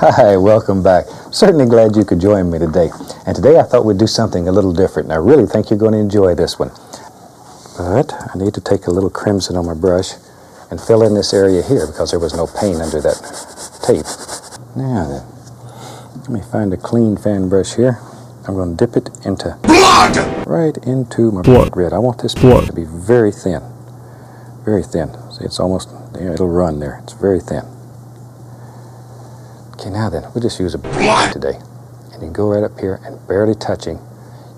Hi, welcome back. Certainly glad you could join me today. And today I thought we'd do something a little different, and I really think you're going to enjoy this one. But I need to take a little crimson on my brush and fill in this area here because there was no paint under that tape. Now then, let me find a clean fan brush here. I'm going to dip it into blood right into my blood red. I want this blood to be very thin, very thin. See, it's almost it'll run there. It's very thin. Okay, now then, we'll just use a brush today, and you go right up here and barely touching,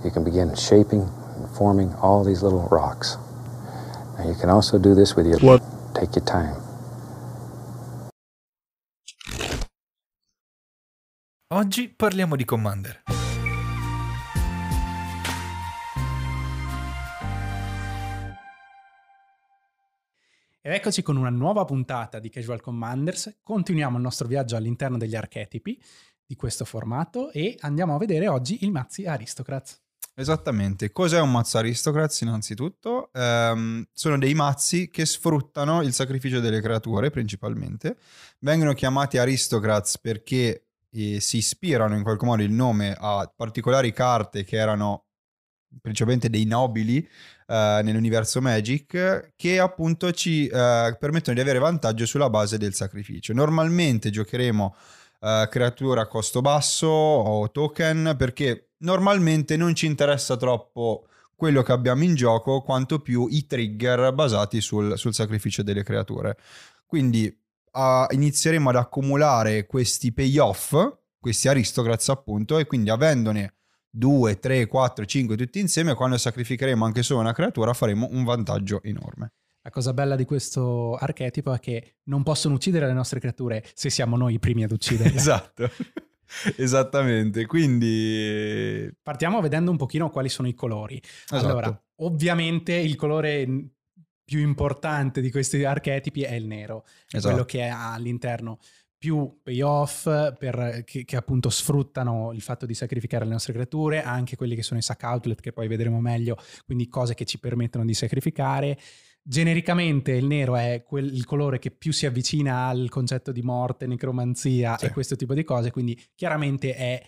you can begin shaping and forming all these little rocks. Now you can also do this with your blood. Take your time. Oggi parliamo di Commander. Ed eccoci con una nuova puntata di Casual Commanders. Continuiamo il nostro viaggio all'interno degli archetipi di questo formato e andiamo a vedere oggi il Mazzi Aristocrats. Esattamente, cos'è un mazzo Aristocrats innanzitutto? Ehm, sono dei mazzi che sfruttano il sacrificio delle creature principalmente, vengono chiamati Aristocrats perché eh, si ispirano in qualche modo il nome a particolari carte che erano principalmente dei nobili eh, nell'universo Magic che appunto ci eh, permettono di avere vantaggio sulla base del sacrificio. Normalmente giocheremo eh, creature a costo basso o token perché normalmente non ci interessa troppo quello che abbiamo in gioco quanto più i trigger basati sul, sul sacrificio delle creature. Quindi uh, inizieremo ad accumulare questi payoff, questi aristocrats appunto, e quindi avendone 2, 3, 4, 5 tutti insieme, quando sacrificheremo anche solo una creatura faremo un vantaggio enorme. La cosa bella di questo archetipo è che non possono uccidere le nostre creature se siamo noi i primi ad ucciderle. esatto. Esattamente, quindi partiamo vedendo un pochino quali sono i colori. Esatto. Allora, ovviamente il colore più importante di questi archetipi è il nero, esatto. quello che ha all'interno più payoff per, che, che, appunto sfruttano il fatto di sacrificare le nostre creature, anche quelli che sono i sack outlet che poi vedremo meglio, quindi cose che ci permettono di sacrificare. Genericamente il nero è quel, il colore che più si avvicina al concetto di morte, necromanzia sì. e questo tipo di cose, quindi chiaramente è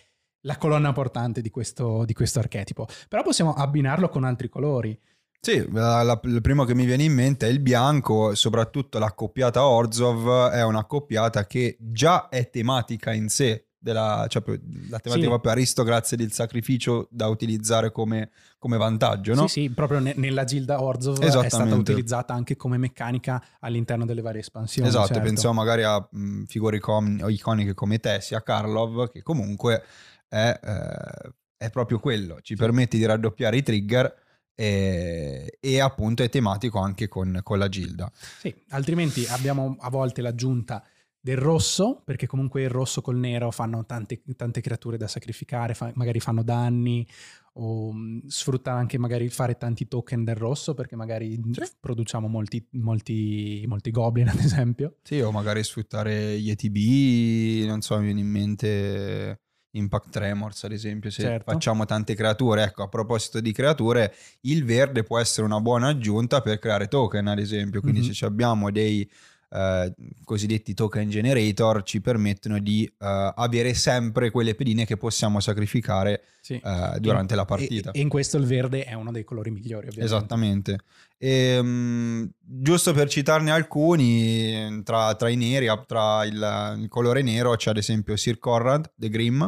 la colonna portante di questo, di questo archetipo. Però possiamo abbinarlo con altri colori. Sì, la, la, il primo che mi viene in mente è il bianco, soprattutto l'accoppiata Orzov è un'accoppiata che già è tematica in sé, della, cioè la tematica sì. proprio aristocrazia del sacrificio da utilizzare come, come vantaggio, no? Sì, sì, proprio ne, nella Gilda Orzov è stata utilizzata anche come meccanica all'interno delle varie espansioni. Esatto, certo. pensiamo magari a mh, figure icon- iconiche come Tessia, Karlov, che comunque è, eh, è proprio quello, ci sì. permette di raddoppiare i trigger e, e, appunto è tematico anche con, con, la Gilda. Sì, altrimenti abbiamo a volte l'aggiunta del rosso, perché comunque il rosso col nero fanno tante, tante creature da sacrificare, fa, magari fanno danni, o mh, sfruttano anche magari fare tanti token del rosso, perché magari sì. produciamo molti, molti, molti goblin ad esempio. Sì, o magari sfruttare gli ETB, non so, mi viene in mente Impact Tremors, ad esempio, se certo. facciamo tante creature. Ecco, a proposito di creature, il verde può essere una buona aggiunta per creare token, ad esempio. Quindi mm-hmm. se abbiamo dei eh, cosiddetti token generator, ci permettono di eh, avere sempre quelle pedine che possiamo sacrificare sì. eh, durante e, la partita. E, e, in questo il verde è uno dei colori migliori, ovviamente. Esattamente. E, um, giusto per citarne alcuni, tra, tra i neri, tra il, il, colore nero c'è ad esempio Sir Conrad, The Grimm,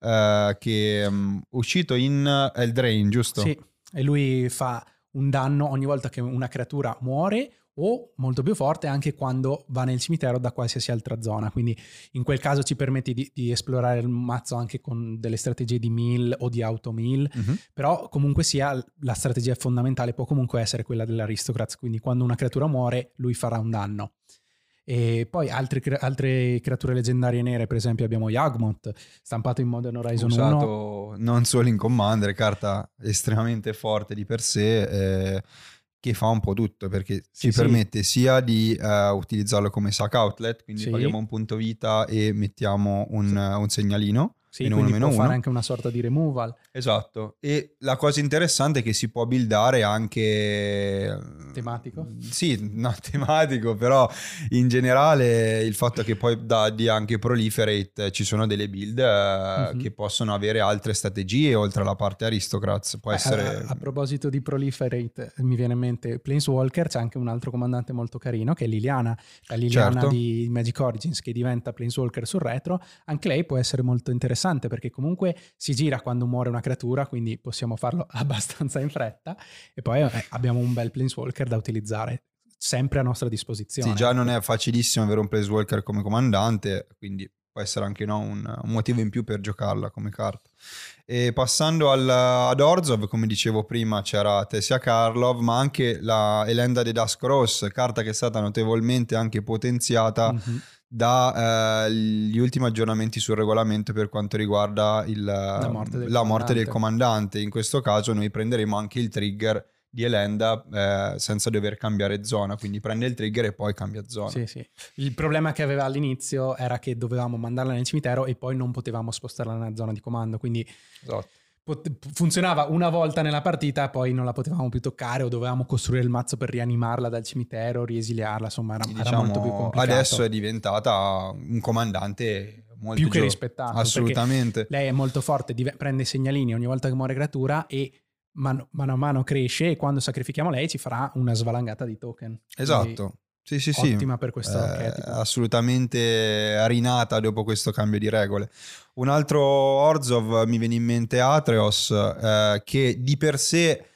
uh, che è um, uscito in Eldrain, giusto? Sì, e lui fa un danno ogni volta che una creatura muore o molto più forte anche quando va nel cimitero da qualsiasi altra zona. Quindi in quel caso ci permette di, di esplorare il mazzo anche con delle strategie di mill o di auto mill, uh-huh. però comunque sia la strategia fondamentale può comunque essere quella dell'aristocrats, quindi quando una creatura muore lui farà un danno. E poi altre, altre, creature leggendarie nere, per esempio abbiamo Yagmoth, stampato in Modern Horizon Usato 1. non solo in Commander, carta estremamente forte di per sé, eh, che fa un po' tutto, perché sì, ci sì. permette sia di uh, utilizzarlo come sack outlet, quindi sì. paghiamo un punto vita e mettiamo un, un segnalino. Sì, meno quindi uno, può uno. fare anche una sorta di removal. Esatto. E la cosa interessante è che si può buildare anche... Tematico? Sì, no, tematico, però in generale il fatto che poi da, di anche proliferate ci sono delle build uh-huh. che possono avere altre strategie oltre alla parte aristocrats. Può eh, essere... A, a, proposito di proliferate, mi viene in mente Planeswalker, c'è anche un altro comandante molto carino che è Liliana, la Liliana certo. di Magic Origins che diventa Planeswalker sul retro. Anche lei può essere molto interessante interessante perché comunque si gira quando muore una creatura, quindi possiamo farlo abbastanza in fretta e poi eh, abbiamo un bel planeswalker da utilizzare sempre a nostra disposizione. Sì, già non è facilissimo avere un planeswalker come comandante, quindi può essere anche no, un, un, motivo in più per giocarla come carta. E passando al, ad Orzov, come dicevo prima, c'era Tessia Karlov, ma anche la Elenda de Dusk Cross, carta che è stata notevolmente anche potenziata mm-hmm dagli eh, ultimi aggiornamenti sul regolamento per quanto riguarda il, la, morte del, la morte del comandante. In questo caso noi prenderemo anche il trigger di Elenda eh, senza dover cambiare zona, quindi prende il trigger e poi cambia zona. Sì, sì. Il problema che aveva all'inizio era che dovevamo mandarla nel cimitero e poi non potevamo spostarla nella zona di comando, quindi esatto funzionava una volta nella partita, poi non la potevamo più toccare o dovevamo costruire il mazzo per rianimarla dal cimitero, riesiliarla, insomma era, diciamo, era molto più complicato. Adesso è diventata un comandante molto più che rispettato. Assolutamente. Lei è molto forte, div- prende segnalini ogni volta che muore creatura e man- mano a mano cresce e quando sacrifichiamo lei ci farà una svalangata di token. Esatto. Quindi sì, sì, sì. Ottima per questo eh, Assolutamente rinata dopo questo cambio di regole. Un altro Orzov mi viene in mente Atreos, eh, che di per sé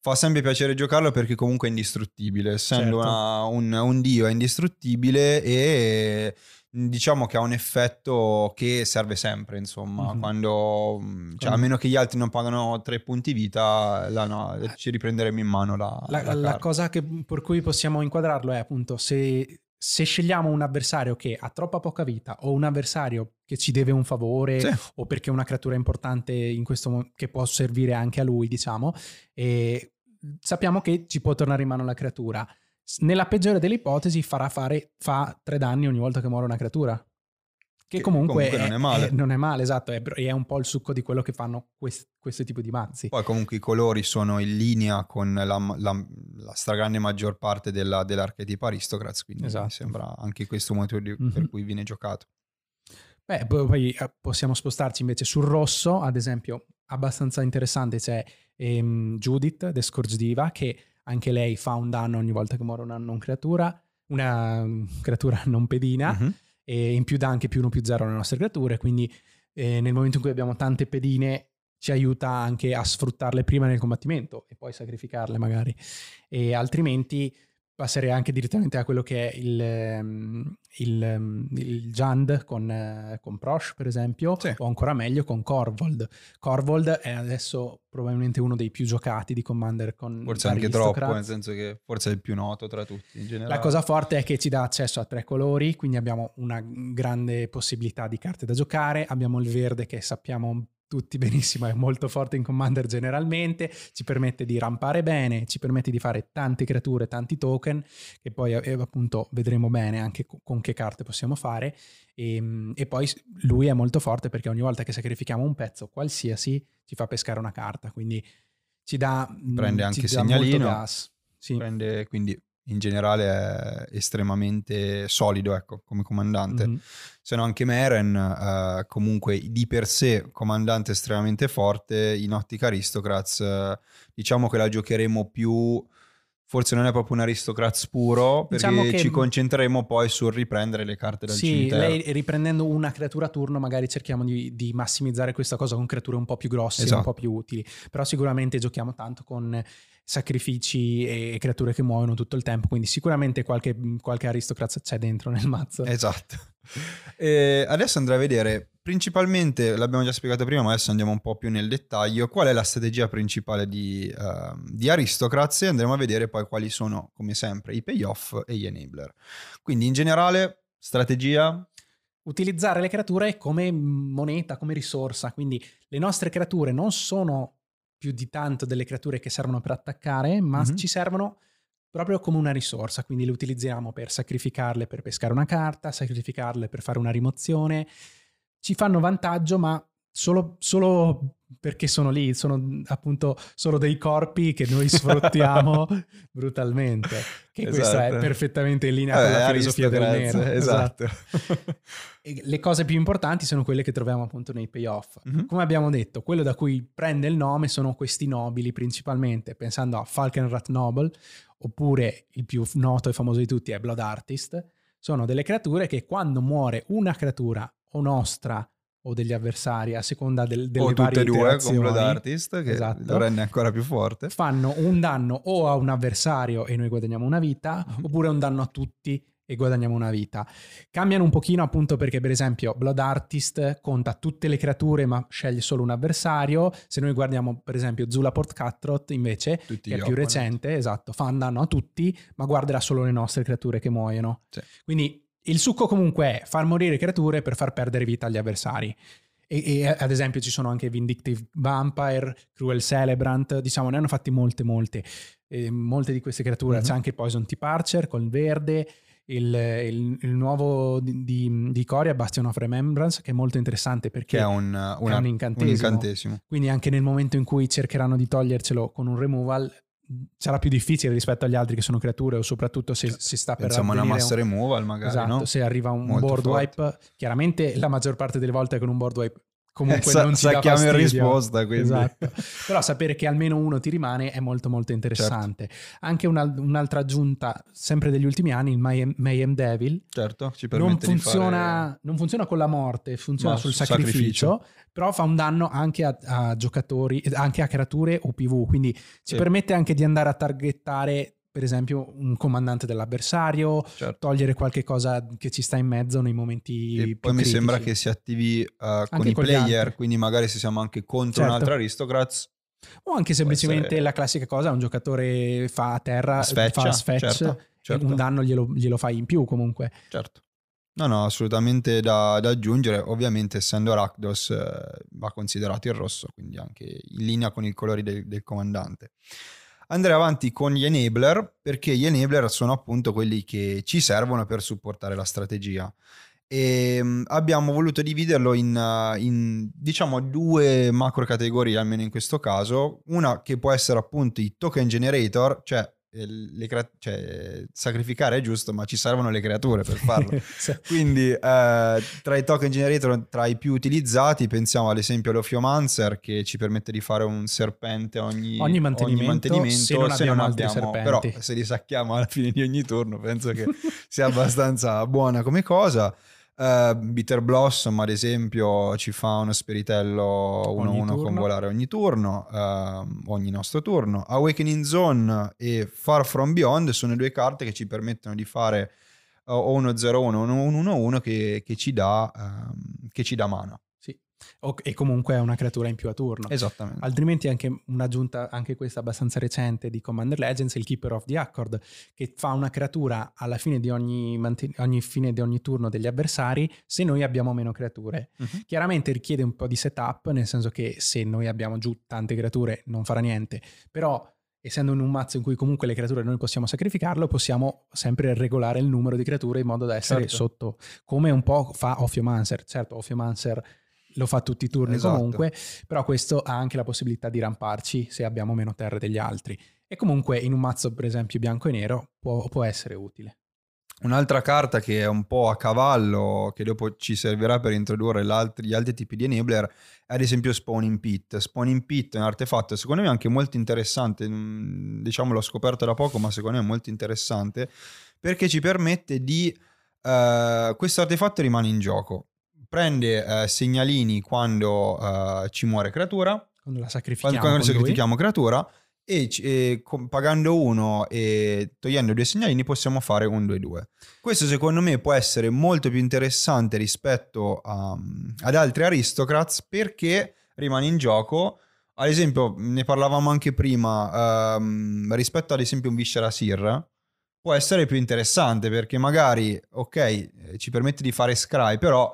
fa sempre piacere giocarlo perché comunque è indistruttibile, essendo certo. una, un, un, dio è indistruttibile e diciamo che ha un effetto che serve sempre, insomma, mm-hmm. quando, cioè, a meno che gli altri non pagano tre punti vita, la, no, ci riprenderemo in mano la... La, la, la cosa che, per cui possiamo inquadrarlo è appunto se, se, scegliamo un avversario che ha troppa poca vita o un avversario che ci deve un favore sì. o perché è una creatura importante in questo che può servire anche a lui, diciamo, e sappiamo che ci può tornare in mano la creatura nella peggiore delle ipotesi farà fare fa tre danni ogni volta che muore una creatura. Che, che comunque, comunque, non è male. È, non è male, esatto, è, è, un po' il succo di quello che fanno quest, questo tipo di mazzi. Poi comunque i colori sono in linea con la, la, la stragrande maggior parte della, dell'archetipo Aristocrats, quindi esatto. mi sembra anche questo il motivo mm-hmm. per cui viene giocato. Beh, poi eh, possiamo spostarci invece sul rosso, ad esempio, abbastanza interessante c'è ehm, Judith, The Scourge Diva, che anche lei fa un danno ogni volta che muore una non creatura, una mm, creatura non pedina, uh-huh. e in più dà anche più 1 più 0 alle nostre creature, quindi eh, nel momento in cui abbiamo tante pedine ci aiuta anche a sfruttarle prima nel combattimento e poi sacrificarle magari, e altrimenti passerei anche direttamente a quello che è il, ehm, il, ehm, il Jand con, eh, con Prosh, per esempio, sì. o ancora meglio con Corvold. Corvold è adesso probabilmente uno dei più giocati di Commander con Forse anche troppo, nel senso che forse è il più noto tra tutti in generale. La cosa forte è che ci dà accesso a tre colori, quindi abbiamo una grande possibilità di carte da giocare, abbiamo il verde che sappiamo tutti benissimo, è molto forte in Commander generalmente, ci permette di rampare bene, ci permette di fare tante creature, tanti token, che poi eh, appunto vedremo bene anche con che carte possiamo fare. E, ehm, e, poi lui è molto forte perché ogni volta che sacrifichiamo un pezzo qualsiasi ci fa pescare una carta, quindi ci dà... Prende anche segnalino. Sì. Prende quindi in generale è estremamente solido ecco, come comandante. Mm-hmm. Se no anche Meren, eh, comunque di per sé comandante estremamente forte, in ottica aristocrats eh, diciamo che la giocheremo più... Forse non è proprio un aristocrats puro, perché diciamo che... ci concentreremo poi sul riprendere le carte dal sì, cimitero. Lei riprendendo una creatura a turno magari cerchiamo di, di, massimizzare questa cosa con creature un po' più grosse, esatto. un po' più utili. Però sicuramente giochiamo tanto con sacrifici e creature che muoiono tutto il tempo, quindi sicuramente qualche, qualche aristocrazia c'è dentro nel mazzo. Esatto. E adesso andrei a vedere, principalmente, l'abbiamo già spiegato prima, ma adesso andiamo un po' più nel dettaglio, qual è la strategia principale di, uh, di Aristocrats e andremo a vedere poi quali sono, come sempre, i payoff e gli enabler. Quindi in generale, strategia... Utilizzare le creature come moneta, come risorsa, quindi le nostre creature non sono più di tanto delle creature che servono per attaccare, ma mm-hmm. ci servono proprio come una risorsa, quindi le utilizziamo per sacrificarle per pescare una carta, sacrificarle per fare una rimozione. Ci fanno vantaggio, ma solo, solo perché sono lì, sono appunto solo dei corpi che noi sfruttiamo brutalmente. Che esatto. questa è perfettamente in linea Vabbè, con la filosofia del nero. Esatto. esatto. le cose più importanti sono quelle che troviamo appunto nei payoff. Mm-hmm. Come abbiamo detto, quello da cui prende il nome sono questi nobili principalmente, pensando a Falkenrath Noble, oppure il più noto e famoso di tutti è Blood Artist. Sono delle creature che quando muore una creatura o nostra o degli avversari a seconda del, delle o varie tutte e due con Blood Artist che esatto. lo rende ancora più forte fanno un danno o a un avversario e noi guadagniamo una vita mm-hmm. oppure un danno a tutti e guadagniamo una vita cambiano un pochino appunto perché per esempio Blood Artist conta tutte le creature ma sceglie solo un avversario se noi guardiamo per esempio Zulaport Cutthroat invece tutti che è più recente esatto fa un danno a tutti ma guarderà solo le nostre creature che muoiono sì. quindi il succo comunque è far morire creature per far perdere vita agli avversari. E, e, ad esempio ci sono anche Vindictive Vampire, Cruel Celebrant, diciamo ne hanno fatti molte molte. E molte di queste creature, mm-hmm. c'è anche Poison Tip Archer col verde, il, il, il, nuovo di, di, di, Coria, Bastion of Remembrance, che è molto interessante perché è un, una, è un, incantesimo. un, incantesimo. Quindi anche nel momento in cui cercheranno di togliercelo con un removal, sarà più difficile rispetto agli altri che sono creature o soprattutto se si sta per Pensiamo una massa removal magari, esatto, no? se arriva un Molto board forte. wipe, chiaramente la maggior parte delle volte con un board wipe comunque eh, non sa, ci dà in risposta quindi. esatto però sapere che almeno uno ti rimane è molto molto interessante certo. anche una, un'altra aggiunta sempre degli ultimi anni il Mayhem, Mayhem Devil certo ci permette non funziona, fare... non funziona con la morte funziona Ma sul sacrificio, sacrificio, però fa un danno anche a, a, giocatori anche a creature OPV quindi ci sì. permette anche di andare a targettare per esempio un comandante dell'avversario, certo. togliere qualche cosa che ci sta in mezzo nei momenti e poi critici. mi sembra che si attivi uh, con i con player, quindi magari se siamo anche contro certo. un'altra aristocrats o anche semplicemente essere... la classica cosa, un giocatore fa a terra, Sfeccia, fa sfetch, certo, certo. un danno glielo, glielo fai in più comunque. Certo. No, no, assolutamente da, da aggiungere. Ovviamente, essendo Rakdos, eh, va considerato il rosso, quindi anche in linea con i colori del, del comandante andrei avanti con gli enabler perché gli enabler sono appunto quelli che ci servono per supportare la strategia. E ehm, abbiamo voluto dividerlo in, in, diciamo due macro categorie almeno in questo caso. Una che può essere appunto i token generator cioè le crea- cioè, sacrificare è giusto, ma ci servono le creature per farlo. Quindi eh, tra i token generator, tra i più utilizzati, pensiamo ad esempio all'Ophiomancer che ci permette di fare un serpente ogni, ogni mantenimento, ogni mantenimento se non se abbiamo, non abbiamo però se li sacchiamo alla fine di ogni turno penso che sia abbastanza buona come cosa. Uh, Bitter Blossom, ad esempio, ci fa uno spiritello 1-1 con volare ogni turno, uh, ogni nostro turno. Awakening Zone e Far From Beyond sono due carte che ci permettono di fare uh, o uno 0-1 o uno 1-1 che, che, ci dà, uh, che ci dà mana. O, e comunque è una creatura in più a turno. Esattamente. Altrimenti anche un'aggiunta, anche questa abbastanza recente di Commander Legends, il Keeper of the Accord, che fa una creatura alla fine di ogni, ogni, fine di ogni turno degli avversari se noi abbiamo meno creature. Uh-huh. Chiaramente richiede un po' di setup, nel senso che se noi abbiamo giù tante creature non farà niente, però essendo in un mazzo in cui comunque le creature noi possiamo sacrificarlo, possiamo sempre regolare il numero di creature in modo da essere certo. sotto, come un po' fa Ophiomancer. Certo, Ophiomancer lo fa tutti i turni esatto. comunque, però questo ha anche la possibilità di ramparci se abbiamo meno terre degli altri. E comunque in un mazzo, per esempio, bianco e nero può, può essere utile. Un'altra carta che è un po' a cavallo, che dopo ci servirà per introdurre gli altri tipi di enabler, è ad esempio Spawning Pit. Spawning Pit è un artefatto secondo me anche molto interessante, mm, diciamo l'ho scoperto da poco, ma secondo me è molto interessante, perché ci permette di... Uh, questo artefatto rimane in gioco prende eh, segnalini quando eh, ci muore creatura, quando la sacrifichiamo, quando, quando sacrifichiamo creatura, e, e con, pagando uno e togliendo due segnalini possiamo fare un 2-2. Questo secondo me può essere molto più interessante rispetto a, ad altri aristocrats perché rimane in gioco. Ad esempio, ne parlavamo anche prima, um, rispetto ad esempio un Viscera Sir, può essere più interessante perché magari, ok, eh, ci permette di fare scry, però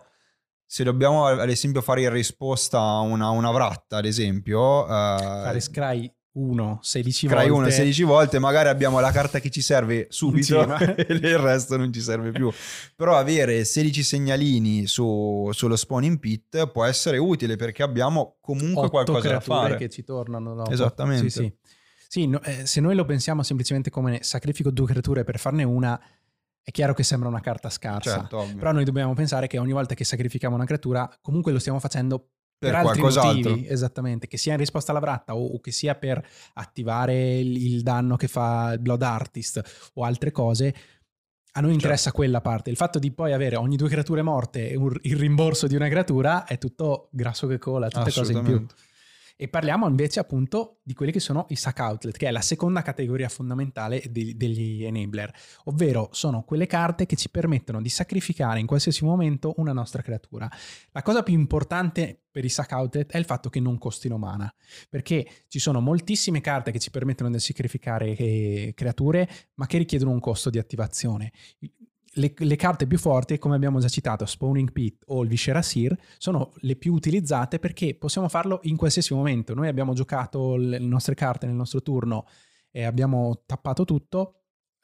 se dobbiamo ad esempio fare in risposta a una, una vratta, ad esempio... Uh, fare scry uno 16 Crai volte. uno 16 volte, magari abbiamo la carta che ci serve subito e il resto non ci serve più. Però avere 16 segnalini su, sullo spawning pit può essere utile perché abbiamo comunque qualcosa da fare. che ci tornano dopo. Esattamente. Sì, sì. Sì, no, eh, se noi lo pensiamo semplicemente come sacrifico due creature per farne una, è chiaro che sembra una carta scarsa. Certo. Però noi dobbiamo pensare che ogni volta che sacrifichiamo una creatura, comunque lo stiamo facendo per, Per altri motivi, esattamente, che sia in risposta alla vratta o, o che sia per attivare il, il danno che fa il Blood Artist o altre cose. A noi interessa quella parte. Il fatto di poi avere ogni due creature morte e un- il rimborso di una creatura è tutto grasso che cola, tutte cose in più. E parliamo invece appunto di quelli che sono i sack outlet, che è la seconda categoria fondamentale degli, enabler, ovvero sono quelle carte che ci permettono di sacrificare in qualsiasi momento una nostra creatura. La cosa più importante per i sack outlet è il fatto che non costino mana, perché ci sono moltissime carte che ci permettono di sacrificare eh, creature, ma che richiedono un costo di attivazione. Le, le carte più forti, come abbiamo già citato, Spawning Pit o il Viscera Seer, sono le più utilizzate perché possiamo farlo in qualsiasi momento. Noi abbiamo giocato le nostre carte nel nostro turno e abbiamo tappato tutto.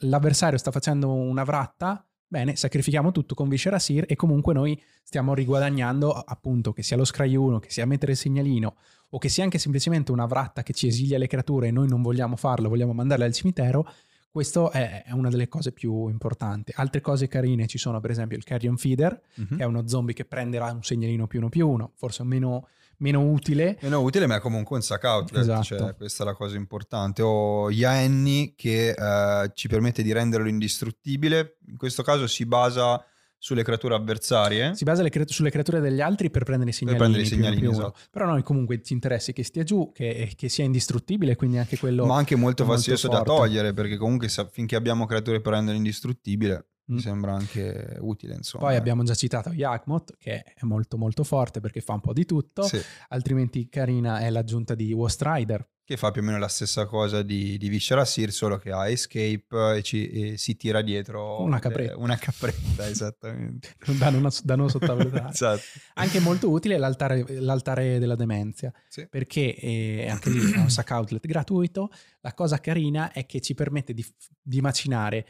L'avversario sta facendo una vratta. Bene, sacrifichiamo tutto con Viscera Seer e comunque noi stiamo riguadagnando appunto che sia lo Scry 1, che sia mettere il segnalino o che sia anche semplicemente una vratta che ci esilia le creature e noi non vogliamo farlo, vogliamo mandarle al cimitero. Questo è una delle cose più importanti. Altre cose carine ci sono, per esempio, il Carrion Feeder, Mhm. che è uno zombie che prenderà un segnalino più uno più uno, forse meno, meno utile. Meno utile, ma è comunque un sack outlet, Esatto. cioè, questa è la cosa importante. O Yaenni che eh, ci permette di renderlo indistruttibile, in questo caso si basa sulle creature avversarie. Si basa creat- sulle creature degli altri per prendere i segnalini. prendere i più uno segnalini, più uno. esatto. Però noi comunque ci interessi che stia giù, che, che sia indistruttibile, quindi anche quello... ma anche molto fastidioso da togliere perché comunque se- finché abbiamo creature per rendere indistruttibile Mm. mi sembra anche utile insomma Poi abbiamo già citato Yakmot, che è molto molto forte perché fa un po' di tutto. Sì, Altrimenti carina è l'aggiunta di Ghost Rider. Che fa più o meno la stessa cosa di, di Viscera Seer solo che ha escape e, ci- e si tira dietro Una le- capretta. una capretta esattamente da non, da non sottovalutare. esatto Anche molto utile l'altare, l'altare della demenzia, Sì. perché eh, anche lì è un sack outlet gratuito. La cosa carina è che ci permette di, di macinare.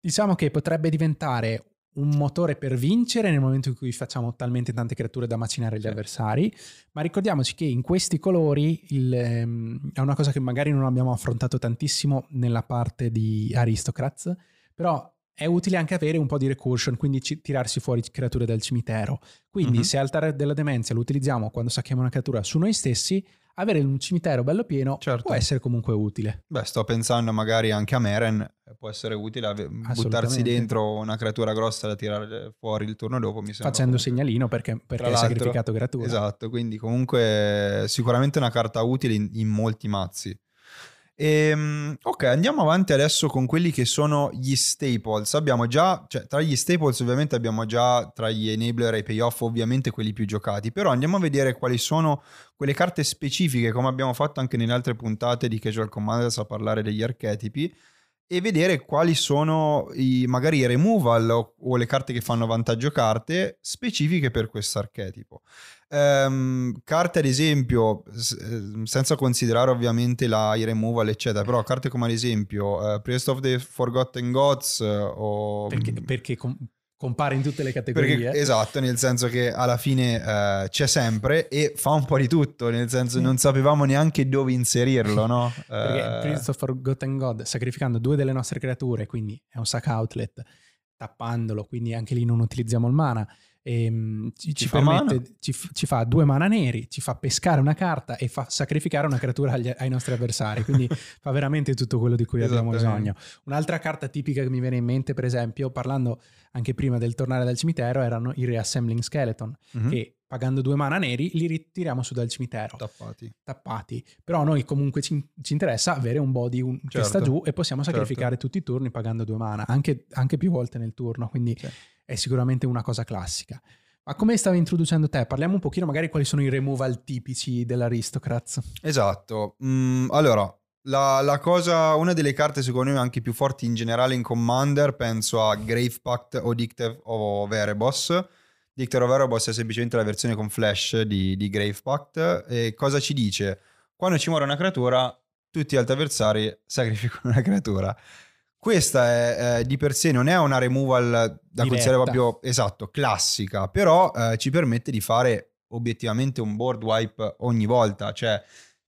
Diciamo che potrebbe diventare un motore per vincere nel momento in cui facciamo talmente tante creature da macinare gli Sì. avversari, ma ricordiamoci che in questi colori il, ehm, è una cosa che magari non abbiamo affrontato tantissimo nella parte di Aristocrats, però è utile anche avere un po' di recursion, quindi ci- tirarsi fuori creature dal cimitero. Quindi Mhm. se altare della demenzia lo utilizziamo quando sacchiamo una creatura su noi stessi, avere un cimitero bello pieno Certo. può essere comunque utile. Beh, sto pensando magari anche a Meren, può essere utile buttarsi dentro una creatura grossa da tirare fuori il turno dopo, mi sembra. Facendo comunque- segnalino perché, perché hai sacrificato creatura. Esatto, quindi comunque sicuramente una carta utile in, in molti mazzi. Ehm, ok, andiamo avanti adesso con quelli che sono gli staples. Abbiamo già, cioè tra gli staples ovviamente abbiamo già tra gli enabler e i payoff ovviamente quelli più giocati, però andiamo a vedere quali sono quelle carte specifiche come abbiamo fatto anche nelle altre puntate di Casual Commanders a parlare degli archetipi e vedere quali sono i, magari i removal o, o le carte che fanno vantaggio carte specifiche per questo archetipo. Ehm, carte ad esempio, s- eh, senza considerare ovviamente la, i removal eccetera, però carte come ad esempio eh, Priest of the Forgotten Gods eh, o... Perché, perché com- compare in tutte le categorie. Perché- esatto, nel senso che alla fine eh, c'è sempre e fa un po' di tutto, nel senso non sapevamo neanche dove inserirlo, no? Perché Eh, Prince of Forgotten God, sacrificando due delle nostre creature, quindi è un sack outlet, tappandolo, quindi anche lì non utilizziamo il mana. Ehm, ci, ci fa permette, ci, ci fa due mana neri, ci fa pescare una carta e fa sacrificare una creatura agli- ai nostri avversari. Quindi fa veramente tutto quello di cui abbiamo bisogno. Un'altra carta tipica che mi viene in mente, per esempio, parlando anche prima del tornare dal cimitero, erano i Reassembling Skeleton, mhm, che pagando due mana neri li ritiriamo su dal cimitero tappati. tappati. Però noi comunque ci, ci interessa avere un body un- che Certo. sta giù e possiamo Certo. sacrificare tutti i turni pagando due mana, anche, anche più volte nel turno, quindi Sì. È sicuramente una cosa classica. Ma come stavi introducendo te? Parliamo un pochino magari quali sono i removal tipici dell'Aristocrats. Esatto. Mm, allora, la, la cosa, una delle carte secondo me anche più forti in generale in Commander, penso a Grave Pact o Dictator of Erebos. Dictator of Erebos è semplicemente la versione con flash di, di Grave Pact. E cosa ci dice? Quando ci muore una creatura, tutti gli altri avversari sacrificano una creatura. Questa è, eh, di per sé non è una removal da considerare proprio esatto, classica, però eh, ci permette di fare obiettivamente un board wipe ogni volta, cioè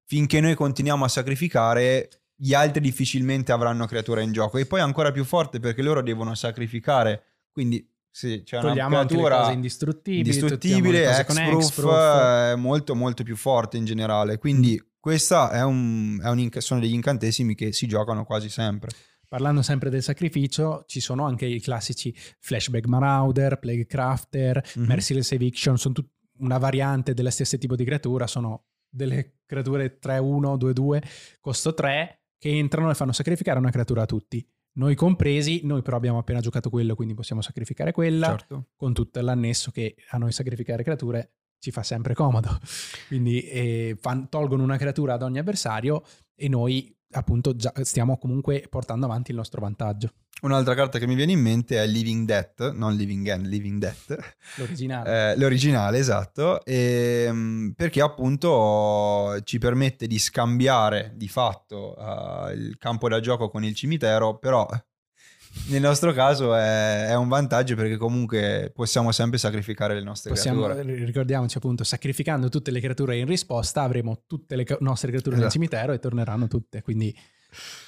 finché noi continuiamo a sacrificare gli altri difficilmente avranno creatura in gioco. E poi ancora più forte perché loro devono sacrificare, quindi se c'è Togliamo una creatura indistruttibili, indistruttibile, X-proof, è molto molto più forte in generale, quindi mm. questa è un, è un, sono degli incantesimi che si giocano quasi sempre. Parlando sempre del sacrificio, ci sono anche i classici Flashback Marauder, Plague Crafter, mm-hmm. Merciless Eviction, sono tut- una variante dello stesso tipo di creatura, sono delle creature 3-1, 2-2, costo 3, che entrano e fanno sacrificare una creatura a tutti. Noi compresi, noi però abbiamo appena giocato quello, quindi possiamo sacrificare quella, certo. con tutto l'annesso che a noi sacrificare creature ci fa sempre comodo. Quindi eh, fan, tolgono una creatura ad ogni avversario e noi appunto già stiamo comunque portando avanti il nostro vantaggio. Un'altra carta che mi viene in mente è Living Death, non Living End, Living Death. L'originale. Eh, l'originale, esatto, e, ehm, perché appunto ci permette di scambiare di fatto uh, il campo da gioco con il cimitero, però nel nostro caso è, è, un vantaggio perché comunque possiamo sempre sacrificare le nostre possiamo, creature. Ricordiamoci appunto, sacrificando tutte le creature in risposta avremo tutte le nostre creature esatto. nel cimitero e torneranno tutte, quindi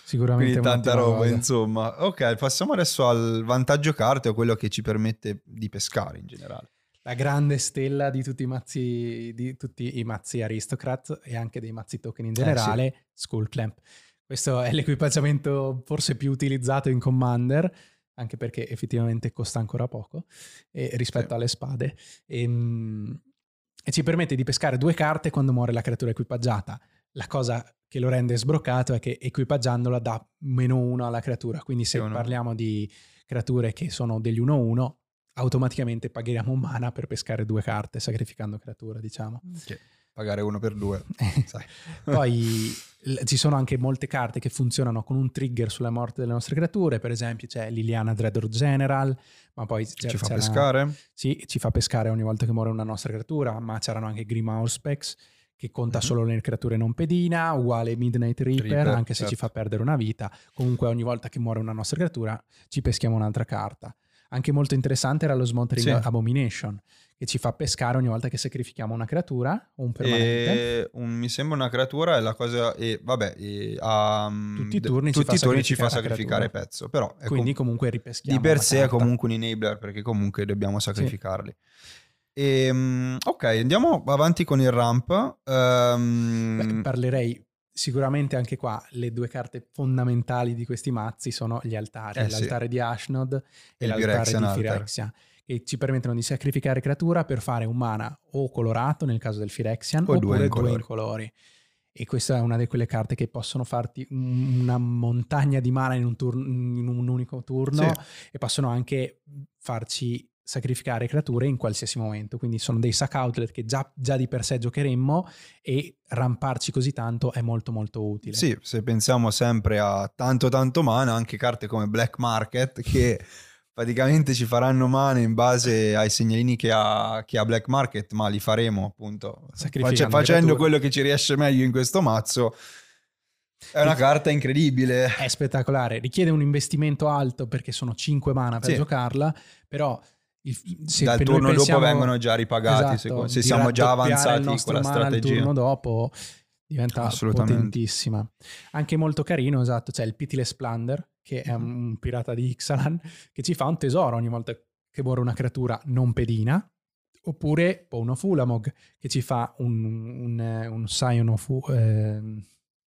sicuramente... Quindi tanta roba, cosa. insomma. Ok, passiamo adesso al vantaggio carte o quello che ci permette di pescare in generale. La grande stella di tutti i mazzi, di tutti i mazzi aristocrat e anche dei mazzi token in generale, eh sì. Skull Clamp. Questo è l'equipaggiamento forse più utilizzato in Commander, anche perché effettivamente costa ancora poco eh, rispetto sì. alle spade. E, ehm, e, ci permette di pescare due carte quando muore la creatura equipaggiata. La cosa che lo rende sbroccato è che equipaggiandola dà meno uno alla creatura. Quindi se uno. parliamo di creature che sono degli 1-1, automaticamente paghiamo mana per pescare due carte, sacrificando creatura, diciamo. Che pagare uno per due. Poi ci sono anche molte carte che funzionano con un trigger sulla morte delle nostre creature, per esempio c'è Liliana Dreador General, ma poi ci fa pescare? Sì, ci fa pescare ogni volta che muore una nostra creatura, ma c'erano anche Grimhouse Specs che conta mm-hmm. solo le creature non pedina, uguale Midnight Reaper, Reaper anche se certo. ci fa perdere una vita. Comunque ogni volta che muore una nostra creatura ci peschiamo un'altra carta. Anche molto interessante era lo Smothering sì. Abomination, che ci fa pescare ogni volta che sacrifichiamo una creatura o un permanente. Un, mi sembra una creatura è la cosa... E, vabbè, e, um, tutti i turni, tutti ci, fa turni ci fa sacrificare pezzo, però... Quindi com- comunque ripeschiamo. Di per sé carta. è comunque un enabler perché comunque dobbiamo sacrificarli. Sì. E, um, ok, andiamo avanti con il ramp. Um, Beh, parlerei sicuramente anche qua le due carte fondamentali di questi mazzi sono gli altari, eh, l'altare sì. di Ashnod e, e l'altare di Phyrexia che ci permettono di sacrificare creatura per fare un mana o colorato nel caso del Phyrexian o oppure due in, due in colori. E questa è una di quelle carte che possono farti una montagna di mana in un, turno, in un unico turno sì. e possono anche farci sacrificare creature in qualsiasi momento. Quindi sono dei sack outlet che già, già, di per sé giocheremmo e ramparci così tanto è molto molto utile. Sì, se pensiamo sempre a tanto tanto mana, anche carte come Black Market che praticamente ci faranno male in base ai segnalini che ha, che ha Black Market, ma li faremo appunto Face, facendo quello che ci riesce meglio in questo mazzo. È una carta incredibile. È spettacolare. Richiede un investimento alto perché sono 5 mana per sì. giocarla, però il, dal turno pensiamo, dopo vengono già ripagati esatto, se, se siamo già avanzati con la strategia. Il turno dopo diventa potentissima. Anche molto carino, esatto, c'è il Pitiless Plunder che è un pirata di Ixalan, che ci fa un tesoro ogni volta che muore una creatura non pedina, oppure Pono Fulamog, che ci fa un, un, un Scion of, eh,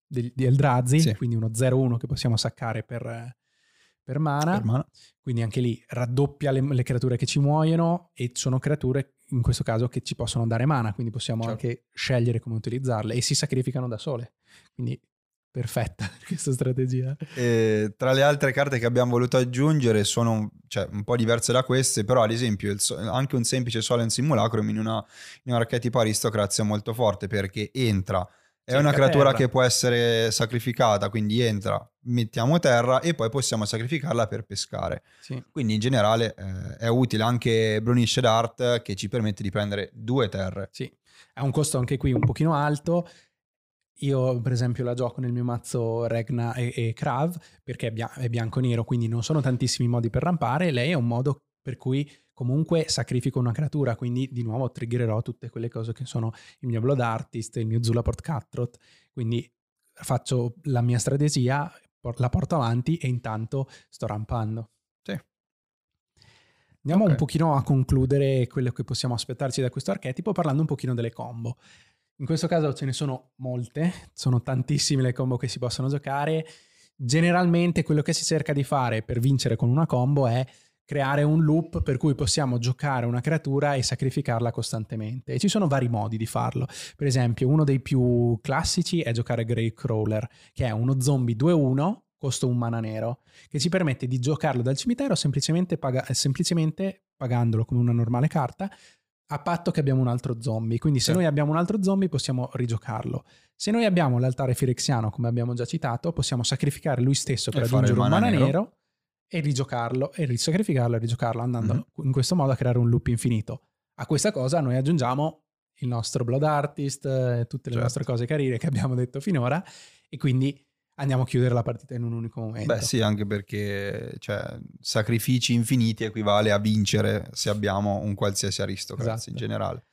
di, di, Eldrazi, sì. quindi uno 0-1 che possiamo saccare per, per, mana. per mana. Quindi anche lì raddoppia le, le, creature che ci muoiono e sono creature in questo caso che ci possono dare mana, quindi possiamo certo. anche scegliere come utilizzarle e si sacrificano da sole. Quindi perfetta questa strategia. E tra le altre carte che abbiamo voluto aggiungere sono cioè, un po' diverse da queste, però ad esempio il, anche un semplice Solen Simulacrum in, una, in un archetipo aristocrazia molto forte perché entra, è una creatura che può essere sacrificata, quindi entra, mettiamo terra e poi possiamo sacrificarla per pescare. Sì. Quindi in generale eh, è utile anche Brunished Art che ci permette di prendere due terre. Sì, ha un costo anche qui un pochino alto, io per esempio la gioco nel mio mazzo Regna e, e Krav perché è, bia- è bianco-nero, quindi non sono tantissimi modi per rampare, lei è un modo per cui comunque sacrifico una creatura, quindi di nuovo triggererò tutte quelle cose che sono il mio Blood Artist, il mio Zulaport Cutthroat, quindi faccio la mia strategia, la porto avanti e intanto sto rampando. Sì. Andiamo okay. un pochino a concludere quello che possiamo aspettarci da questo archetipo parlando un pochino delle combo. In questo caso ce ne sono molte, sono tantissime le combo che si possono giocare. Generalmente quello che si cerca di fare per vincere con una combo è creare un loop per cui possiamo giocare una creatura e sacrificarla costantemente. E ci sono vari modi di farlo. Per esempio, uno dei più classici è giocare Grey Crawler, che è uno zombie 2-1, costo un mana nero, che ci permette di giocarlo dal cimitero semplicemente, paga- semplicemente pagandolo come una normale carta, a patto che abbiamo un altro zombie. Quindi se sì. noi abbiamo un altro zombie possiamo rigiocarlo. Se noi abbiamo l'altare firexiano, come abbiamo già citato, possiamo sacrificare lui stesso per aggiungere un mana nero. nero. E rigiocarlo, e risacrificarlo e rigiocarlo, andando mm-hmm. in questo modo a creare un loop infinito. A questa cosa noi aggiungiamo il nostro Blood Artist, eh, tutte le certo. nostre cose carine che abbiamo detto finora, e quindi andiamo a chiudere la partita in un unico momento. Beh sì, anche perché cioè, sacrifici infiniti equivale a vincere se abbiamo un qualsiasi aristocrazia esatto. in generale.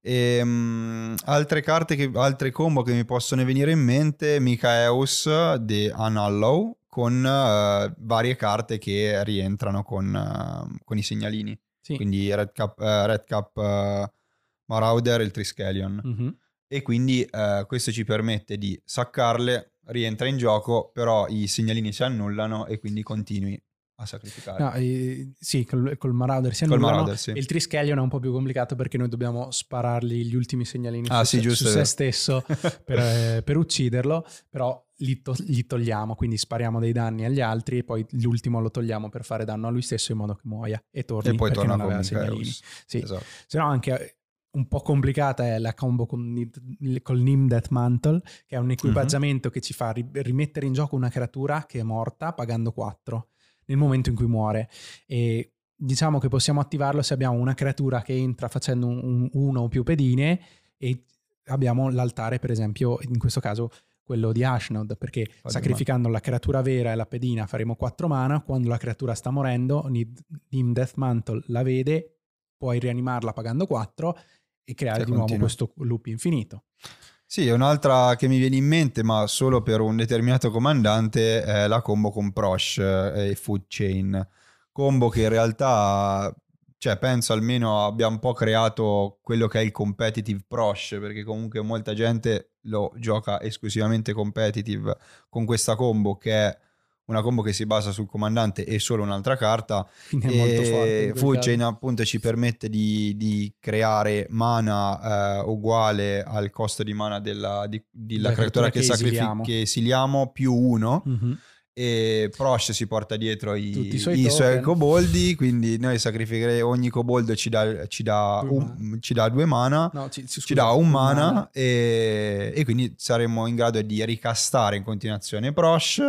E, um, altre carte, che, altre combo che mi possono venire in mente, Mikaeus di Unallow con uh, varie carte che rientrano con, uh, con i segnalini. Sì. Quindi Red Cap, uh, Red Cap Marauder e il Triskelion. Mm-hmm. E quindi questo ci permette di saccarle, rientra in gioco, però i segnalini si annullano e quindi continui a sacrificare. No, eh, sì, col, col, Marauder si annullano. Marauder, sì. Il Triskelion è un po' più complicato perché noi dobbiamo sparargli gli ultimi segnalini ah, su, sì, giusto, su se stesso per, eh, per, ucciderlo, però li, to- li, togliamo, quindi spariamo dei danni agli altri e poi l'ultimo lo togliamo per fare danno a lui stesso in modo che muoia e torni e poi torna non aveva segnalini. Sì. Esatto. Se no anche un po' complicata è la combo con, col Nim Death Mantle, che è un equipaggiamento uh-huh. che ci fa rimettere in gioco una creatura che è morta pagando 4 nel momento in cui muore. E diciamo che possiamo attivarlo se abbiamo una creatura che entra facendo un, un, uno o più pedine e abbiamo l'altare, per esempio, in questo caso quello di Ashnod, perché Oddio sacrificando man. la creatura vera e la pedina faremo 4 mana, quando la creatura sta morendo, Nim Death Mantle la vede, puoi rianimarla pagando 4 e creare di nuovo questo loop infinito. Sì, un'altra che mi viene in mente, ma solo per un determinato comandante, è la combo con Prosh e Food Chain. Combo che in realtà, cioè, penso almeno abbia un po' creato quello che è il competitive Prosh, perché comunque molta gente lo gioca esclusivamente competitive con questa combo che è una combo che si basa sul comandante e solo un'altra carta. Quindi Chain appunto ci permette di, di creare mana eh, uguale al costo di mana della, di, della creatura che, sacrifichiamo che esiliamo più uno. Mm-hmm e Prosh si porta dietro i, i suoi, i suoi coboldi quindi noi sacrificheremo ogni coboldo ci dà, ci dà, un, ci dà due mana no, ci, scusa, ci, dà un, un mana, mana. E, e, quindi saremo in grado di ricastare in continuazione Prosh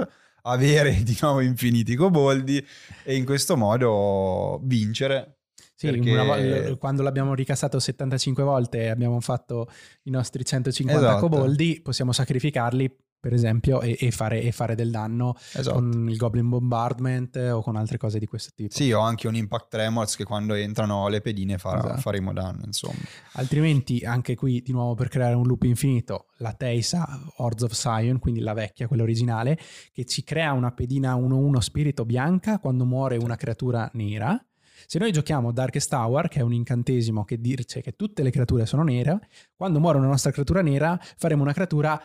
avere di nuovo infiniti coboldi e in questo modo vincere. Sì, perché... una, quando l'abbiamo ricassato 75 volte e abbiamo fatto i nostri 150 esatto. coboldi, possiamo sacrificarli per esempio, e, e, fare, e, fare, del danno esatto. con il Goblin Bombardment o con altre cose di questo tipo. Sì, o anche un Impact Tremors che quando entrano le pedine fa, esatto. faremo danno, insomma. Altrimenti, anche qui, di nuovo, per creare un loop infinito, la Teisa Hordes of Sion, quindi la vecchia, quella originale, che ci crea una pedina 1-1 spirito bianca quando muore una creatura nera. Se noi giochiamo Darkest Tower, che è un incantesimo che dice che tutte le creature sono nere, quando muore una nostra creatura nera, faremo una creatura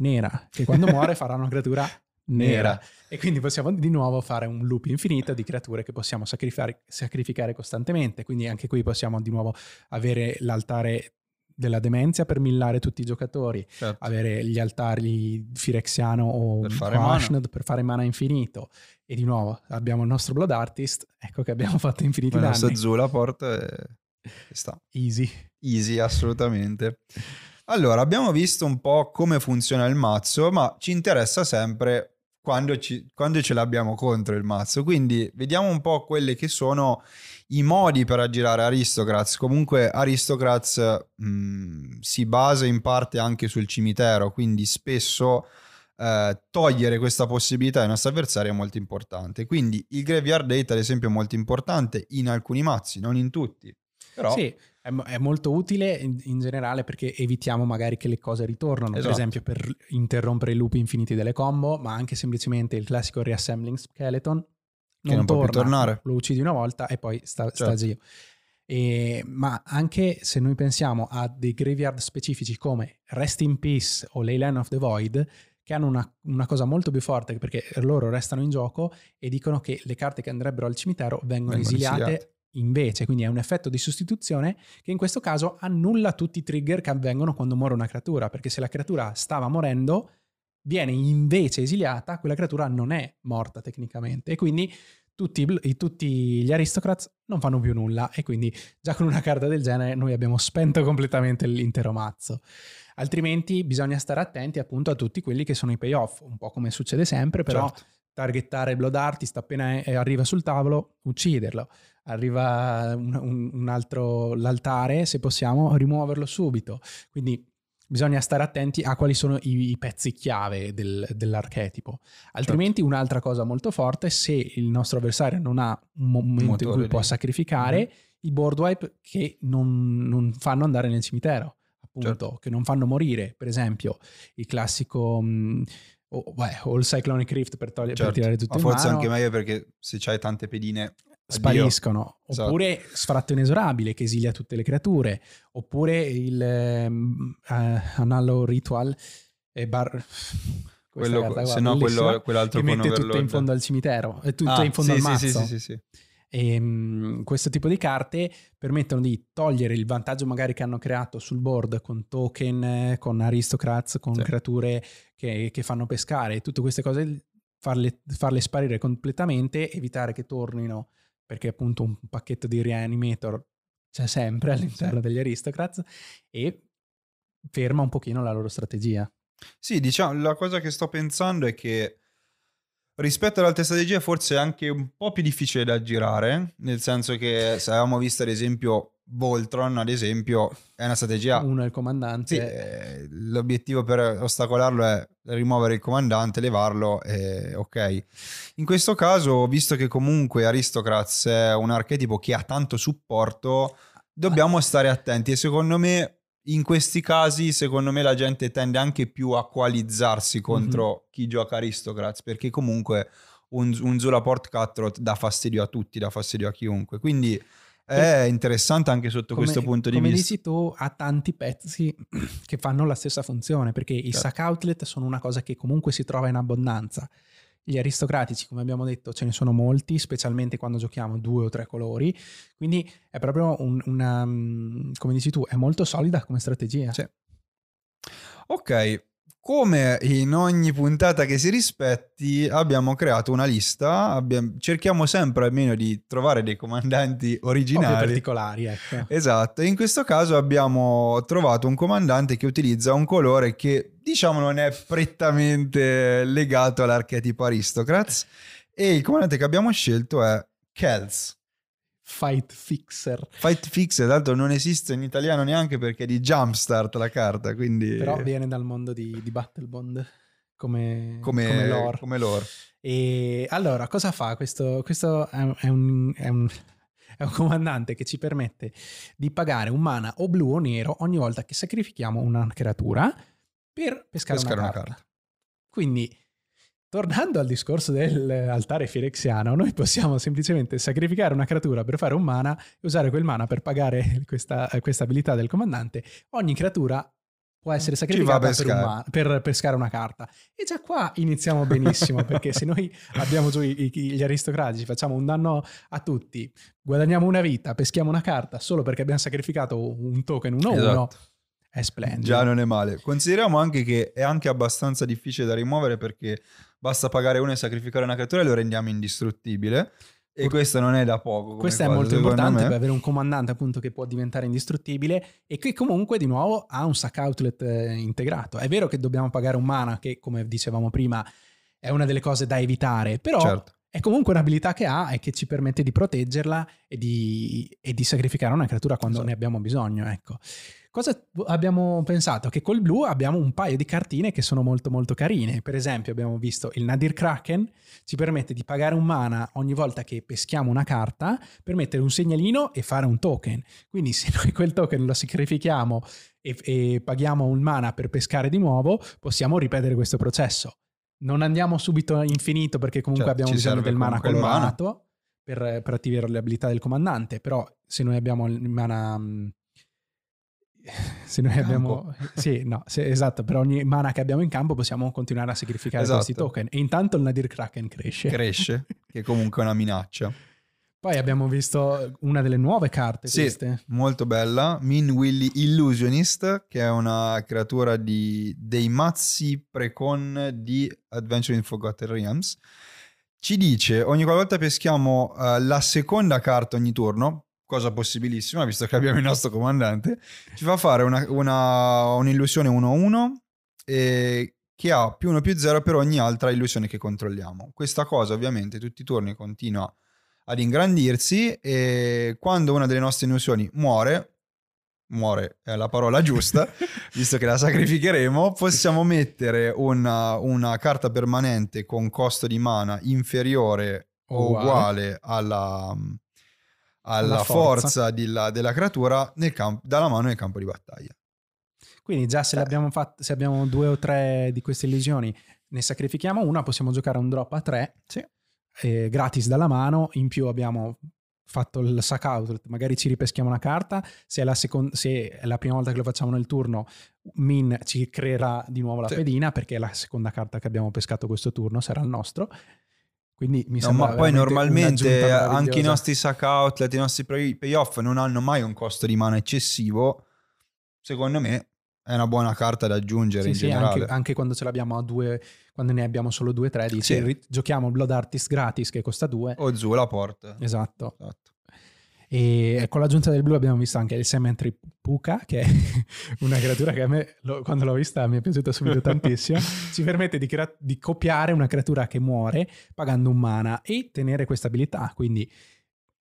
nera, che quando muore farà una creatura nera. nera. E quindi possiamo di nuovo fare un loop infinito di creature che possiamo sacrificare, sacrificare costantemente. Quindi anche qui possiamo di nuovo avere l'altare della demenzia per millare tutti i giocatori, certo. avere gli altari Firexiano o per fare, Ashnod per fare mana infinito. E di nuovo abbiamo il nostro Blood Artist, ecco che abbiamo fatto infiniti Ma danni. La Zula porta e sta. Easy. Easy, assolutamente. Allora, abbiamo visto un po' come funziona il mazzo, ma ci interessa sempre quando, ci, quando ce l'abbiamo contro il mazzo. Quindi vediamo un po' quelli che sono i modi per aggirare Aristocrats. Comunque Aristocrats mh, mm, si basa in parte anche sul cimitero, quindi spesso eh, togliere questa possibilità ai nostri avversari è molto importante. Quindi il graveyard date, ad esempio, è molto importante in alcuni mazzi, non in tutti. Però... Sì, è, è molto utile in, in, generale perché evitiamo magari che le cose ritornano, esatto. per esempio per interrompere i loop infiniti delle combo, ma anche semplicemente il classico reassembling skeleton. Non, non torna, può più tornare. Lo uccidi una volta e poi sta, certo. sta zio. E, ma anche se noi pensiamo a dei graveyard specifici come Rest in Peace o Leyland of the Void, che hanno una, una, cosa molto più forte perché loro restano in gioco e dicono che le carte che andrebbero al cimitero vengono, vengono esiliate, esiliate, invece, quindi è un effetto di sostituzione che in questo caso annulla tutti i trigger che avvengono quando muore una creatura, perché se la creatura stava morendo, viene invece esiliata, quella creatura non è morta tecnicamente e quindi tutti, tutti, gli aristocrats non fanno più nulla e quindi già con una carta del genere noi abbiamo spento completamente l'intero mazzo. Altrimenti bisogna stare attenti appunto a tutti quelli che sono i payoff, un po' come succede sempre, però certo. targettare il Blood Artist appena arriva sul tavolo, ucciderlo. Arriva un, un, un altro, l'altare, se possiamo, rimuoverlo subito. Quindi bisogna stare attenti a quali sono i, i pezzi chiave del, dell'archetipo. Altrimenti certo. un'altra cosa molto forte, se il nostro avversario non ha un momento in cui può sacrificare, mm-hmm. i board wipe che non, non fanno andare nel cimitero appunto, certo. che non fanno morire. Per esempio, il classico... Mh, oh, beh, o il Cyclonic Rift per, togliere, certo. per tirare tutto Ma forse mano. anche meglio perché se c'hai tante pedine spariscono. Esatto. Oppure sfratto inesorabile che esilia tutte le creature. Oppure il um, uh, Anallo Ritual e bar... Quello, carta, se no quello, quell'altro che mette tutto in fondo al cimitero, è tutto ah, in fondo sì, al mazzo. Sì, sì, sì, sì. E, um, questo tipo di carte permettono di togliere il vantaggio magari che hanno creato sul board con token, con aristocrats, con sì. creature che, che, fanno pescare, tutte queste cose, farle, farle sparire completamente, evitare che tornino, perché appunto un pacchetto di reanimator c'è sempre all'interno degli aristocrats e ferma un pochino la loro strategia. Sì, diciamo, la cosa che sto pensando è che rispetto alle altre strategie forse è anche un po' più difficile da girare, nel senso che se avevamo visto ad esempio Voltron, ad esempio, è una strategia... Uno è il comandante. Sì, eh, l'obiettivo per ostacolarlo è rimuovere il comandante, levarlo e ok. In questo caso, visto che comunque Aristocrats è un archetipo che ha tanto supporto, dobbiamo ah. stare attenti e secondo me in questi casi, secondo me, la gente tende anche più a coalizzarsi contro mm-hmm. chi gioca Aristocrats, perché comunque un, un Zula Port Cutthroat dà fastidio a tutti, dà fastidio a chiunque. Quindi è interessante anche sotto come, questo punto di come vista. Come dici tu, ha tanti pezzi che fanno la stessa funzione, perché i certo. sack outlet sono una cosa che comunque si trova in abbondanza. Gli aristocratici, come abbiamo detto, ce ne sono molti, specialmente quando giochiamo due o tre colori. Quindi è proprio un, una, mm, come dici tu, è molto solida come strategia. Sì. Ok, come in ogni puntata che si rispetti, abbiamo creato una lista. Abbiamo, cerchiamo sempre almeno di trovare dei comandanti originali. Ovvio particolari, ecco. Esatto. In questo caso abbiamo trovato un comandante che utilizza un colore che, diciamo, non è prettamente legato all'archetipo Aristocrats. E il comandante che abbiamo scelto è Kels. Fight Fixer. Fight Fixer, tanto non esiste in italiano neanche perché è di Jumpstart la carta, quindi... Però viene dal mondo di, di Battlebond come, come, come, lore. come lore. E allora, cosa fa? Questo, questo è, un, è, un, è, un, è, un, comandante che ci permette di pagare un mana o blu o nero ogni volta che sacrifichiamo una creatura per pescare, pescare una, una carta. carta. Quindi Tornando al discorso dell'altare firexiano, noi possiamo semplicemente sacrificare una creatura per fare un mana e usare quel mana per pagare questa, questa abilità del comandante. Ogni creatura può essere sacrificata per, man- per, pescare una carta. E già qua iniziamo benissimo, perché se noi abbiamo giù i, i, gli aristocratici, facciamo un danno a tutti, guadagniamo una vita, peschiamo una carta solo perché abbiamo sacrificato un token 1-1, esatto. È splendido. Già non è male. Consideriamo anche che è anche abbastanza difficile da rimuovere perché basta pagare uno e sacrificare una creatura e lo rendiamo indistruttibile. E questo non è da poco. Questo cosa, è molto importante per avere un comandante appunto che può diventare indistruttibile e che comunque di nuovo ha un sack outlet eh, integrato. È vero che dobbiamo pagare un mana che come dicevamo prima è una delle cose da evitare, però certo. È comunque un'abilità che ha e che ci permette di proteggerla e di, e di sacrificare una creatura quando esatto. ne abbiamo bisogno. Ecco. Cosa abbiamo pensato? Che col blu abbiamo un paio di cartine che sono molto molto carine. Per esempio abbiamo visto il Nadir Kraken, ci permette di pagare un mana ogni volta che peschiamo una carta per mettere un segnalino e fare un token. Quindi se noi quel token lo sacrifichiamo e, e paghiamo un mana per pescare di nuovo, possiamo ripetere questo processo. Non andiamo subito infinito perché comunque cioè, abbiamo bisogno del mana colorato mana. Per, per, attivare le abilità del comandante, però se noi abbiamo il mana... Mm, se noi abbiamo... Sì, no, se, esatto, per ogni mana che abbiamo in campo possiamo continuare a sacrificare esatto. questi token. E intanto il Nadir Kraken cresce. Cresce, che comunque è una minaccia. Poi abbiamo visto una delle nuove carte sì, queste. molto bella, Min Willy Illusionist, che è una creatura di, dei mazzi precon di Adventure in Forgotten Realms. Ci dice, ogni volta peschiamo uh, la seconda carta ogni turno, cosa possibilissima, visto che abbiamo il nostro comandante, ci fa fare una, una, un'illusione 1-1 e che ha più 1 più 0 per ogni altra illusione che controlliamo. Questa cosa ovviamente tutti i turni continua a ad ingrandirsi e quando una delle nostre illusioni muore, muore è la parola giusta, visto che la sacrificheremo, possiamo mettere una, una carta permanente con costo di mana inferiore o uguale alla, alla forza, forza della, della, creatura campo, dalla mano nel campo di battaglia. Quindi già se, eh. fatte, se abbiamo due o tre di queste illusioni, ne sacrifichiamo una, possiamo giocare un drop a tre. Sì eh, gratis dalla mano, in più abbiamo fatto il sack out, magari ci ripeschiamo una carta, se è, la second- se è la prima volta che lo facciamo nel turno, Min ci creerà di nuovo la sì. pedina perché è la seconda carta che abbiamo pescato questo turno, sarà il nostro. Quindi mi no, ma poi normalmente anche i nostri sack outlet, i nostri payoff non hanno mai un costo di mana eccessivo. Secondo me è una buona carta da aggiungere sì, in sì, generale. Anche, anche, quando ce l'abbiamo a due, quando ne abbiamo solo due o tre, dici sì. giochiamo Blood Artist gratis che costa due. O giù la porta. Esatto. esatto. E con l'aggiunta del blu abbiamo visto anche il Cemetery Puka, che è una creatura che a me, quando l'ho vista, mi è piaciuta subito tantissimo. Ci permette di, crea- di copiare una creatura che muore pagando un mana e tenere questa abilità. Quindi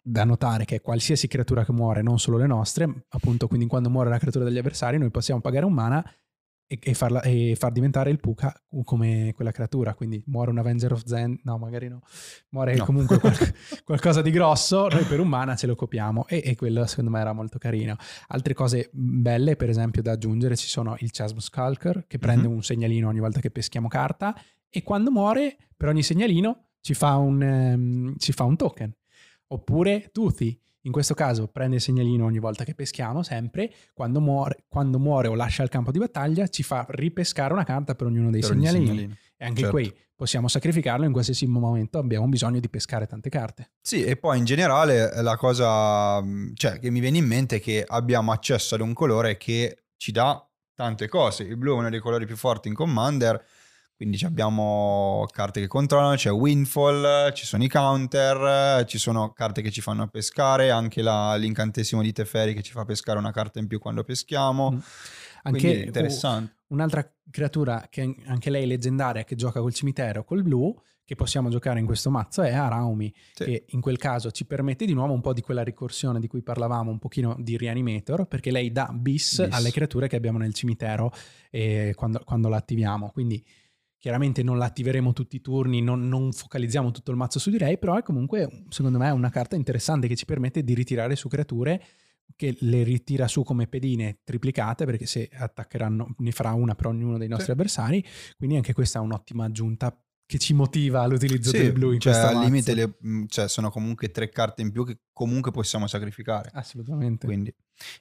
da notare che qualsiasi creatura che muore, non solo le nostre, appunto, quindi quando muore la creatura degli avversari, noi possiamo pagare un mana e, e, farla, e far diventare il Puka come quella creatura. Quindi muore un Avenger of Zen, no, magari no, muore no. comunque qual- qualcosa di grosso, noi per un mana ce lo copiamo e, e, quello secondo me era molto carino. Altre cose belle, per esempio, da aggiungere ci sono il Chasm Skulker che prende mm-hmm. un segnalino ogni volta che peschiamo carta e quando muore, per ogni segnalino ci fa un, um, ci fa un token. Oppure Toothy, in questo caso prende il segnalino ogni volta che peschiamo, sempre, quando muore, quando muore, o lascia il campo di battaglia ci fa ripescare una carta per ognuno dei per segnalini. segnalini. E anche certo. qui possiamo sacrificarlo in qualsiasi momento abbiamo bisogno di pescare tante carte. Sì, e poi in generale la cosa cioè, che mi viene in mente è che abbiamo accesso ad un colore che ci dà tante cose. Il blu è uno dei colori più forti in Commander quindi abbiamo carte che controllano, c'è Windfall, ci sono i counter, ci sono carte che ci fanno pescare, anche la, l'incantesimo di Teferi che ci fa pescare una carta in più quando peschiamo. Mm. Anche interessante. un'altra creatura che anche lei è leggendaria che gioca col cimitero col blu che possiamo giocare in questo mazzo è Araumi sì. che in quel caso ci permette di nuovo un po' di quella ricorsione di cui parlavamo un pochino di Reanimator perché lei dà bis, bis. alle creature che abbiamo nel cimitero eh, quando, quando la attiviamo quindi Chiaramente non l'attiveremo tutti i turni, non, non, focalizziamo tutto il mazzo su di lei, però è comunque, secondo me, una carta interessante che ci permette di ritirare su creature che le ritira su come pedine triplicate, perché se attaccheranno ne farà una per ognuno dei nostri sì. avversari, quindi anche questa è un'ottima aggiunta che ci motiva all'utilizzo sì, del blu in cioè, al mazzo. limite le, mm, cioè, sono comunque tre carte in più che comunque possiamo sacrificare. Assolutamente. Quindi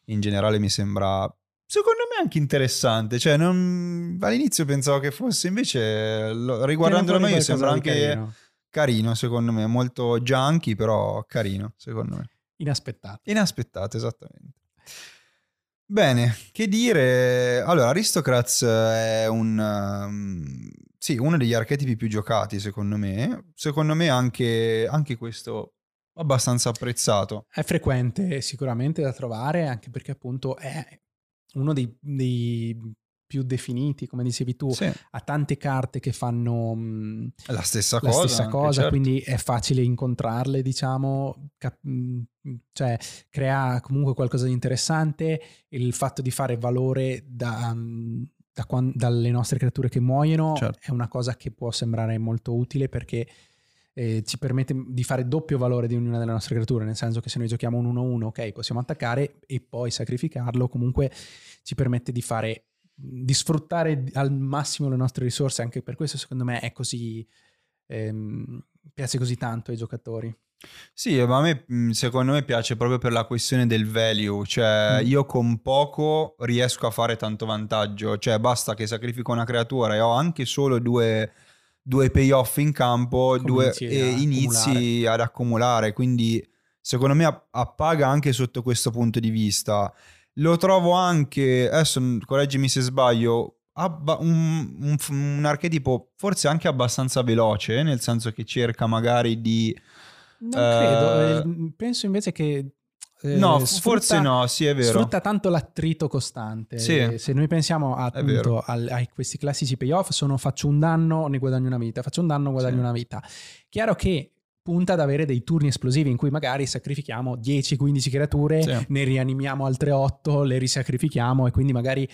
in generale mi sembra secondo me anche interessante. Cioè, non... all'inizio pensavo che fosse, invece, riguardandolo meglio, sembra anche carino. carino. secondo me. Molto junky, però carino, secondo me. Inaspettato. Inaspettato, esattamente. Bene, che dire? Allora, Aristocrats è un... Um, sì, uno degli archetipi più giocati, secondo me. Secondo me anche, anche questo abbastanza apprezzato. È frequente sicuramente da trovare, anche perché appunto è uno dei, dei più definiti, come dicevi tu, Sì. ha tante carte che fanno mh, La stessa la cosa. stessa cosa, certo. quindi è facile incontrarle, diciamo, cap- mh, cioè crea comunque qualcosa di interessante. Il fatto di fare valore da, mh, da quan- dalle nostre creature che muoiono Certo. è una cosa che può sembrare molto utile perché eh, ci permette di fare doppio valore di ognuna delle nostre creature, nel senso che se noi giochiamo un 1-1, ok, possiamo attaccare e poi sacrificarlo, comunque ci permette di fare di sfruttare al massimo le nostre risorse, anche per questo secondo me è così ehm, piace così tanto ai giocatori. Sì, ma a me mh, secondo me piace proprio per la questione del value, cioè Mm. io con poco riesco a fare tanto vantaggio, cioè basta che sacrifico una creatura e ho anche solo due, due payoff in campo due, e inizi ad accumulare, quindi secondo me app- appaga anche sotto questo punto di vista. Lo trovo anche, adesso correggimi se sbaglio, abba- un, un, un archetipo forse anche abbastanza veloce, nel senso che cerca magari di... Non Eh, credo, eh, penso invece che... eh, no, sfrutta- forse no, sì è vero. Sfrutta tanto l'attrito costante. Sì. Se noi pensiamo a, appunto al- a questi classici payoff, sono faccio un danno, ne guadagno una vita, faccio un danno, guadagno Sì. una vita. Chiaro che punta ad avere dei turni esplosivi in cui magari sacrifichiamo 10-15 creature, Sì. ne rianimiamo altre 8, le risacrifichiamo e quindi magari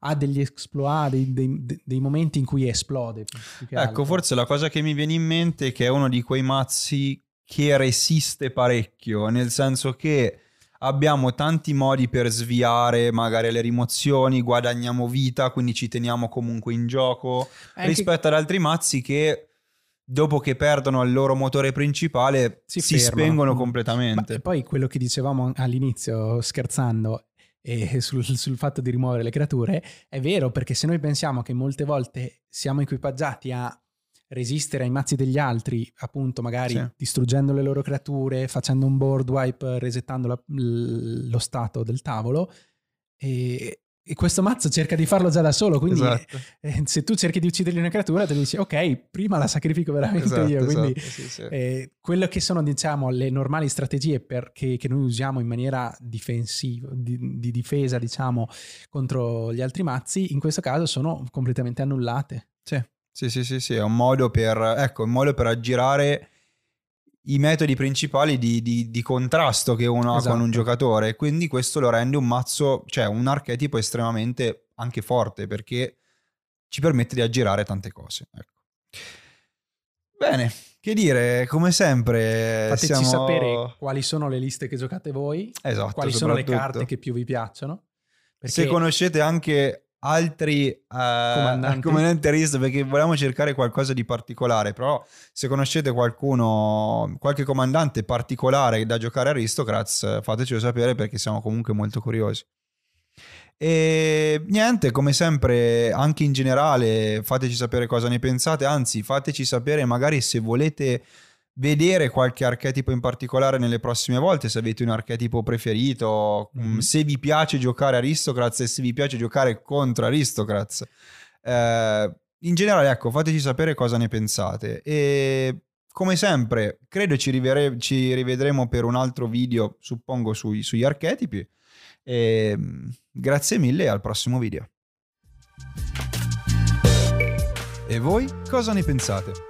ha degli exploit, dei, dei- dei momenti in cui esplode. Ecco, altro. forse la cosa che mi viene in mente è che è uno di quei mazzi che resiste parecchio, nel senso che abbiamo tanti modi per sviare magari le rimozioni, guadagniamo vita, quindi ci teniamo comunque in gioco, Anche- rispetto ad altri mazzi che dopo che perdono il loro motore principale si, Si spengono Mm. completamente. Ma poi quello che dicevamo all'inizio, scherzando, e sul, sul fatto di rimuovere le creature, è vero perché se noi pensiamo che molte volte siamo equipaggiati a resistere ai mazzi degli altri, appunto magari Sì. distruggendo le loro creature, facendo un board wipe, resettando la- lo stato del tavolo, e, e questo mazzo cerca di farlo già da solo, quindi Esatto. eh, se tu cerchi di uccidergli una creatura, te dici ok, prima la sacrifico veramente Esatto, io, quindi... esatto, sì, sì. Eh, quello che sono, diciamo, le normali strategie per- che, che noi usiamo in maniera difensiva, di, di difesa, diciamo, contro gli altri mazzi, in questo caso sono completamente annullate. Sì, sì, sì, sì, sì, è un modo per, ecco, un modo per aggirare i metodi principali di, di- di contrasto che uno ha Esatto. con un giocatore. Quindi questo lo rende un mazzo, cioè un archetipo estremamente anche forte perché ci permette di aggirare tante cose. ecco. Bene, che dire, come sempre Fateci siamo... sapere quali sono le liste che giocate voi, Esatto, quali sono le carte che più vi piacciono. Perché Se conoscete anche altri eh, Comandanti. comandanti rischio, perché volevamo cercare qualcosa di particolare, però se conoscete qualcuno, qualche comandante particolare da giocare a Aristocrats, fatecelo sapere perché siamo comunque molto curiosi. E niente, come sempre, anche in generale, fateci sapere cosa ne pensate, anzi, fateci sapere magari se volete vedere qualche archetipo in particolare nelle prossime volte, se avete un archetipo preferito, mm, se vi piace giocare Aristocrats e se vi piace giocare contro Aristocrats. Eh, in generale, ecco, fateci sapere cosa ne pensate. E come sempre, credo ci, rivere- ci rivedremo per un altro video, suppongo, sui- sugli archetipi. E, mm, grazie mille e al prossimo video. E voi cosa ne pensate?